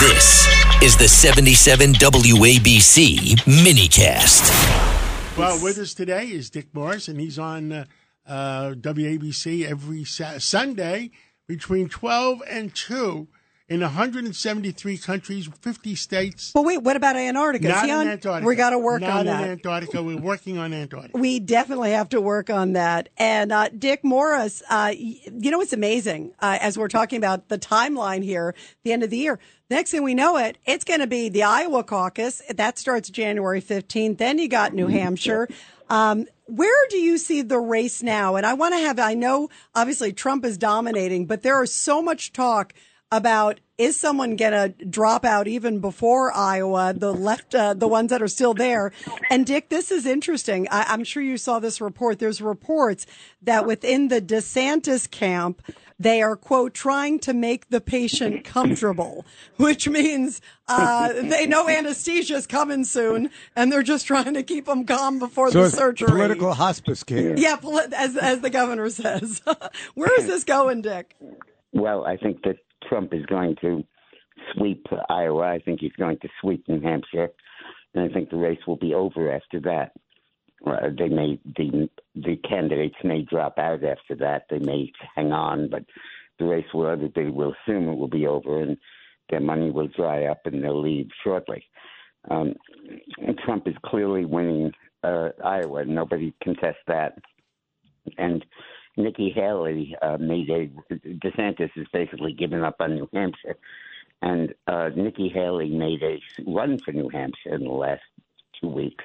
This is the 77 WABC minicast. Well, with us today is Dick Morris, and he's on uh, uh, WABC every sa- Sunday between 12 and 2 in 173 countries, 50 states. But wait, what about Antarctica? Not Is in Antarctica. We got to work Not on in. Antarctica. We're working on Antarctica. We definitely have to work on that. And uh, Dick Morris, uh, you know it's amazing? Uh, as we're talking about the timeline here, the end of the year, next thing we know it, it's going to be the Iowa caucus. That starts January 15th. Then you got New Hampshire. Um, where do you see the race now? And I want to have, I know obviously Trump is dominating, but there is so much talk about is someone going to drop out even before Iowa, the left, uh, the ones that are still there. And Dick, this is interesting. I, I'm sure you saw this report. There's reports that within the DeSantis camp, they are quote trying to make the patient comfortable, which means uh, they know anesthesia is coming soon, and they're just trying to keep them calm before So the it's surgery. political hospice care. Yeah, poli- as as the governor says. Where is this going, Dick? Well, I think that Trump is going to sweep Iowa. I think he's going to sweep New Hampshire, and I think the race will be over after that. Uh, they may the the candidates may drop out after that. They may hang on, but the race will everybody will assume it will be over, and their money will dry up, and they'll leave shortly. Um, Trump is clearly winning uh, Iowa. Nobody contests that, and Nikki Haley uh, made a DeSantis has basically given up on New Hampshire, and uh, Nikki Haley made a run for New Hampshire in the last two weeks,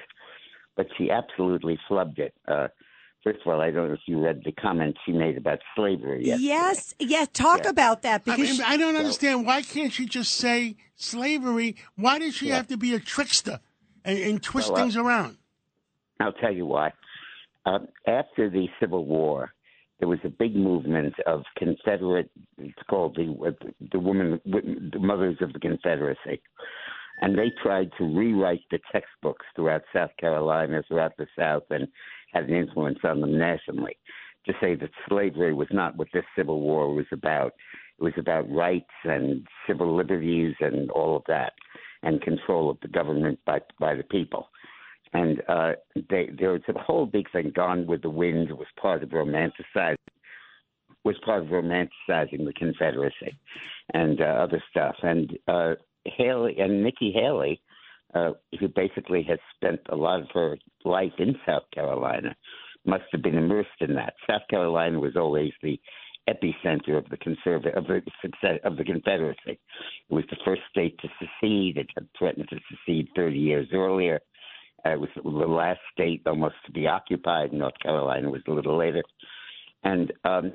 but she absolutely flubbed it. Uh, first of all, I don't know if you read the comments she made about slavery. Yesterday. Yes, yes. Talk about that I, because mean, I don't understand. Why can't she just say slavery? Why does she have to be a trickster and, and twist Well, uh, things around? I'll tell you why. Uh, after the Civil War, there was a big movement of Confederate. It's called the uh, the women, the mothers of the Confederacy, and they tried to rewrite the textbooks throughout South Carolina, throughout the South, and had an influence on them nationally. To say that slavery was not what this Civil War was about. It was about rights and civil liberties and all of that, and control of the government by by the people and uh, they, there was a whole big thing. Gone with the Wind was part of romanticizing was part of romanticizing the Confederacy and uh, other stuff. And uh, Haley and Nikki Haley, uh, who basically has spent a lot of her life in South Carolina, must have been immersed in that. South Carolina was always the epicenter of the conservative of the success of the Confederacy. It was the first state to secede. It had threatened to secede 30 years earlier. It was the last state almost to be occupied. North Carolina was a little later. And um,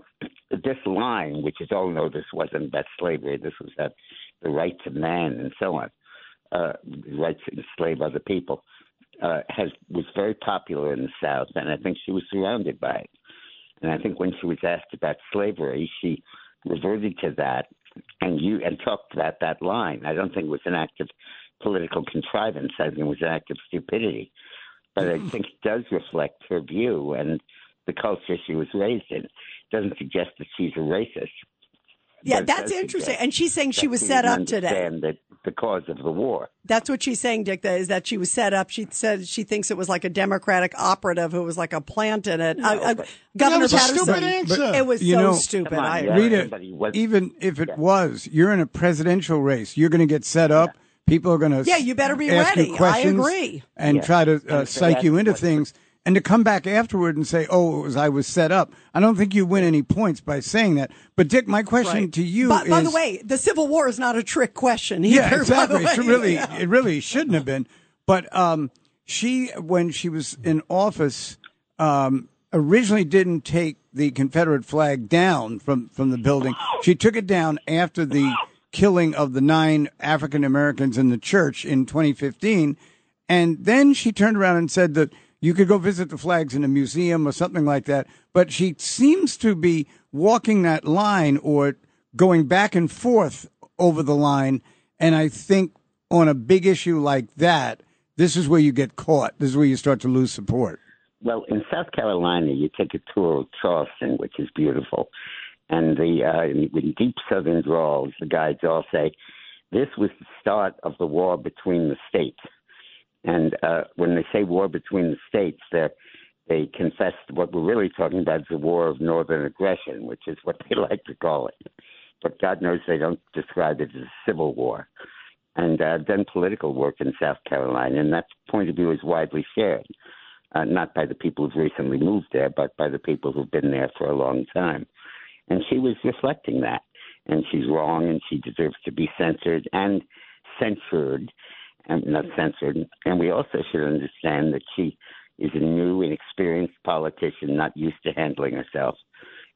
this line, which is, oh no, this wasn't about slavery, this was about the rights of man and so on, uh, the rights to enslave other people, uh, has was very popular in the South, and I think she was surrounded by it. And I think when she was asked about slavery, she reverted to that and you and talked about that line. I don't think it was an act of political contrivance. I think it was an act of stupidity. But I think it does reflect her view and the culture she was raised in. It doesn't suggest that she's a racist. Yeah, that's interesting. And she's saying she was she set up today. understand that the cause of the war. That's what she's saying, Dick. That is that she was set up. She said she thinks it was like a Democratic operative who was like a plant in it. Uh, uh, but- Governor That was a Paterson. stupid answer. It was You so know- stupid. Come on, I yeah. Rita, was- even if it was, you're in a presidential race. You're going to get set up. People are going to Yeah, you better be ask ready. You I agree. And Yeah. try to And uh, psych you into things, and to come back afterward and say, "Oh, it was I was set up." I don't think you win any points by saying that. But Dick, my question Right. to you By, is: by the way, the Civil War is not a trick question. yeah, either, by exactly. It really, Yeah. it really shouldn't have been. But um, she, when she was in office, um, originally didn't take the Confederate flag down from from the building. She took it down after the killing of the nine African Americans in the church in 2015, and then she turned around and said that you could go visit the flags in a museum or something like that. But she seems to be walking that line or going back and forth over the line. And I think on a big issue like that, this is where you get caught. This is where you start to lose support. Well, in South Carolina, you take a tour of Charleston, which is beautiful, and the uh, in, deep Southern drawls, the guides all say, This was the start of the war between the states. And uh, when they say war between the states, they they confessed what we're really talking about is the war of northern aggression, which is what they like to call it. But God knows they don't describe it as a civil war. And uh, done political work in South Carolina, and that point of view is widely shared, uh, not by the people who've recently moved there, but by the people who've been there for a long time. And she was reflecting that, and she's wrong, and she deserves to be censored and censured, and not censored. And we also should understand that she is a new and politician, not used to handling herself,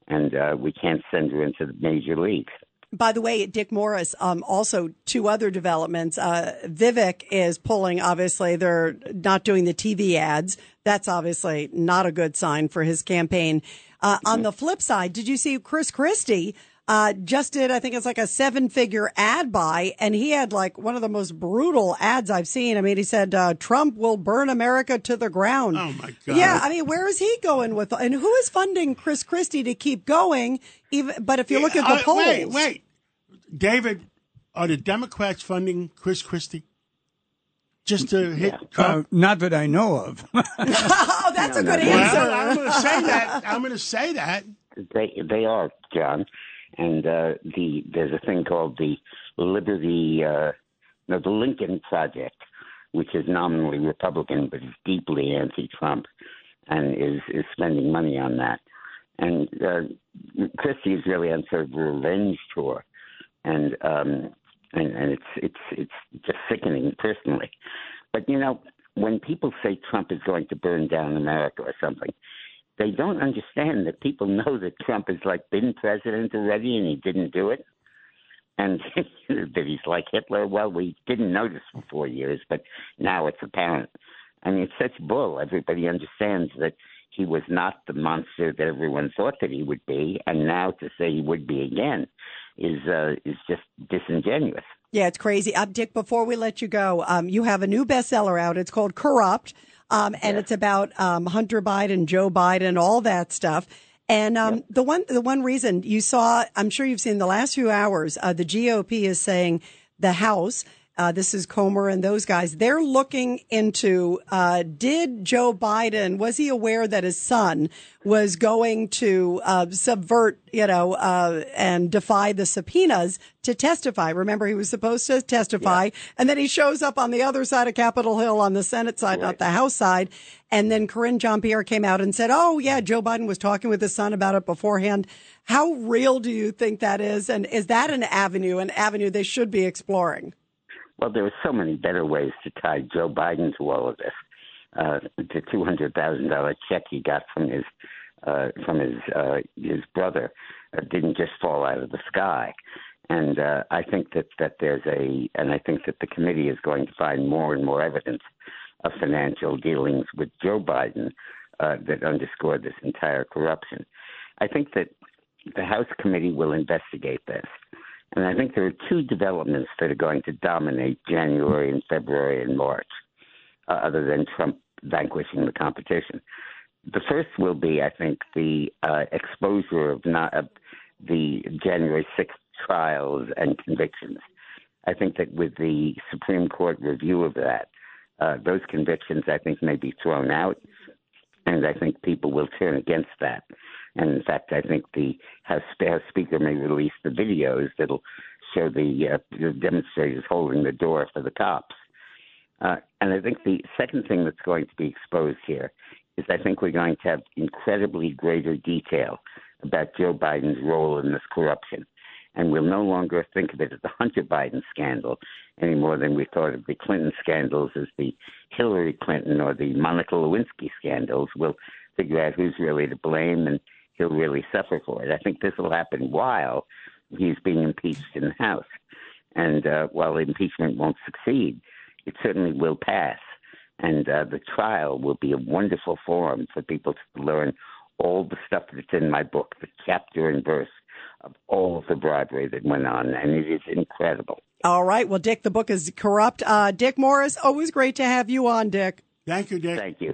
and uh, we can't send her into the major leagues. By the way, Dick Morris, um, also two other developments. Uh, Vivek is pulling, obviously, they're not doing the TV ads. That's obviously not a good sign for his campaign. Uh, on the flip side, did you see Chris Christie? Uh, just did, I think it's like a seven figure ad buy, and he had like one of the most brutal ads I've seen. I mean, he said, uh, Trump will burn America to the ground. Oh my God. Yeah. I mean, where is he going with, and who is funding Chris Christie to keep going? Even, but if you look at the Uh, polls. Wait, wait. David, are the Democrats funding Chris Christie? Just to hit Yeah. Uh, not that I know of. Oh, that's a good no. answer. well, I'm going to say that. I'm going to say that. They they are John, and uh, the there's a thing called the Liberty, uh, no, the Lincoln Project, which is nominally Republican but is deeply anti-Trump, and is is spending money on that. And uh, Christie is really on sort of a revenge tour, and um, and and it's it's it's just sickening personally. But you know, when people say Trump is going to burn down America or something, they don't understand that people know that Trump has like been president already and he didn't do it, and that he's like Hitler. Well, we didn't notice for four years, but now it's apparent. I mean, it's such bull. Everybody understands that he was not the monster that everyone thought that he would be, and now to say he would be again is uh, is just disingenuous. Yeah, it's crazy. Uh, Dick, before we let you go, um, you have a new bestseller out. It's called Corrupt, um, and it's about um, Hunter Biden, Joe Biden, all that stuff. And um, the one the one reason you saw, I'm sure you've seen the last few hours, uh, the GOP is saying the House. Uh, this is Comer and those guys. They're looking into uh, did Joe Biden was he aware that his son was going to uh, subvert, you know, uh, and defy the subpoenas to testify? Remember, he was supposed to testify, and then he shows up on the other side of Capitol Hill on the Senate side, not the House side. And then Karine Jean Pierre came out and said, "Oh yeah, Joe Biden was talking with his son about it beforehand." How real do you think that is? And is that an avenue, an avenue they should be exploring? Well, there are so many better ways to tie Joe Biden to all of this. Uh, the two hundred thousand dollar check he got from his uh, from his uh, his brother uh, didn't just fall out of the sky, and uh, I think that that there's a and I think that the committee is going to find more and more evidence of financial dealings with Joe Biden uh, that underscore this entire corruption. I think that the House committee will investigate this. And I think there are two developments that are going to dominate January and February and March, uh, other than Trump vanquishing the competition. The first will be, I think, the uh, exposure of not of the January 6th trials and convictions. I think that with the Supreme Court review of that, uh, those convictions, I think, may be thrown out, and I think people will turn against that. And in fact, I think the House, House Speaker may release the videos that'll show the, uh, the demonstrators holding the door for the cops. Uh, and I think the second thing that's going to be exposed here is I think we're going to have incredibly greater detail about Joe Biden's role in this corruption. And we'll no longer think of it as the Hunter Biden scandal any more than we thought of the Clinton scandals as the Hillary Clinton or the Monica Lewinsky scandals. We'll figure out who's really to blame and he'll really suffer for it. I think this will happen while he's being impeached in the House. And uh, while impeachment won't succeed, it certainly will pass. And uh, the trial will be a wonderful forum for people to learn all the stuff that's in my book, the chapter and verse of all of the bribery that went on. And it is incredible. All right. Well, Dick, the book is corrupt. Uh, Dick Morris, always great to have you on, Dick. Thank you, Dick. Thank you.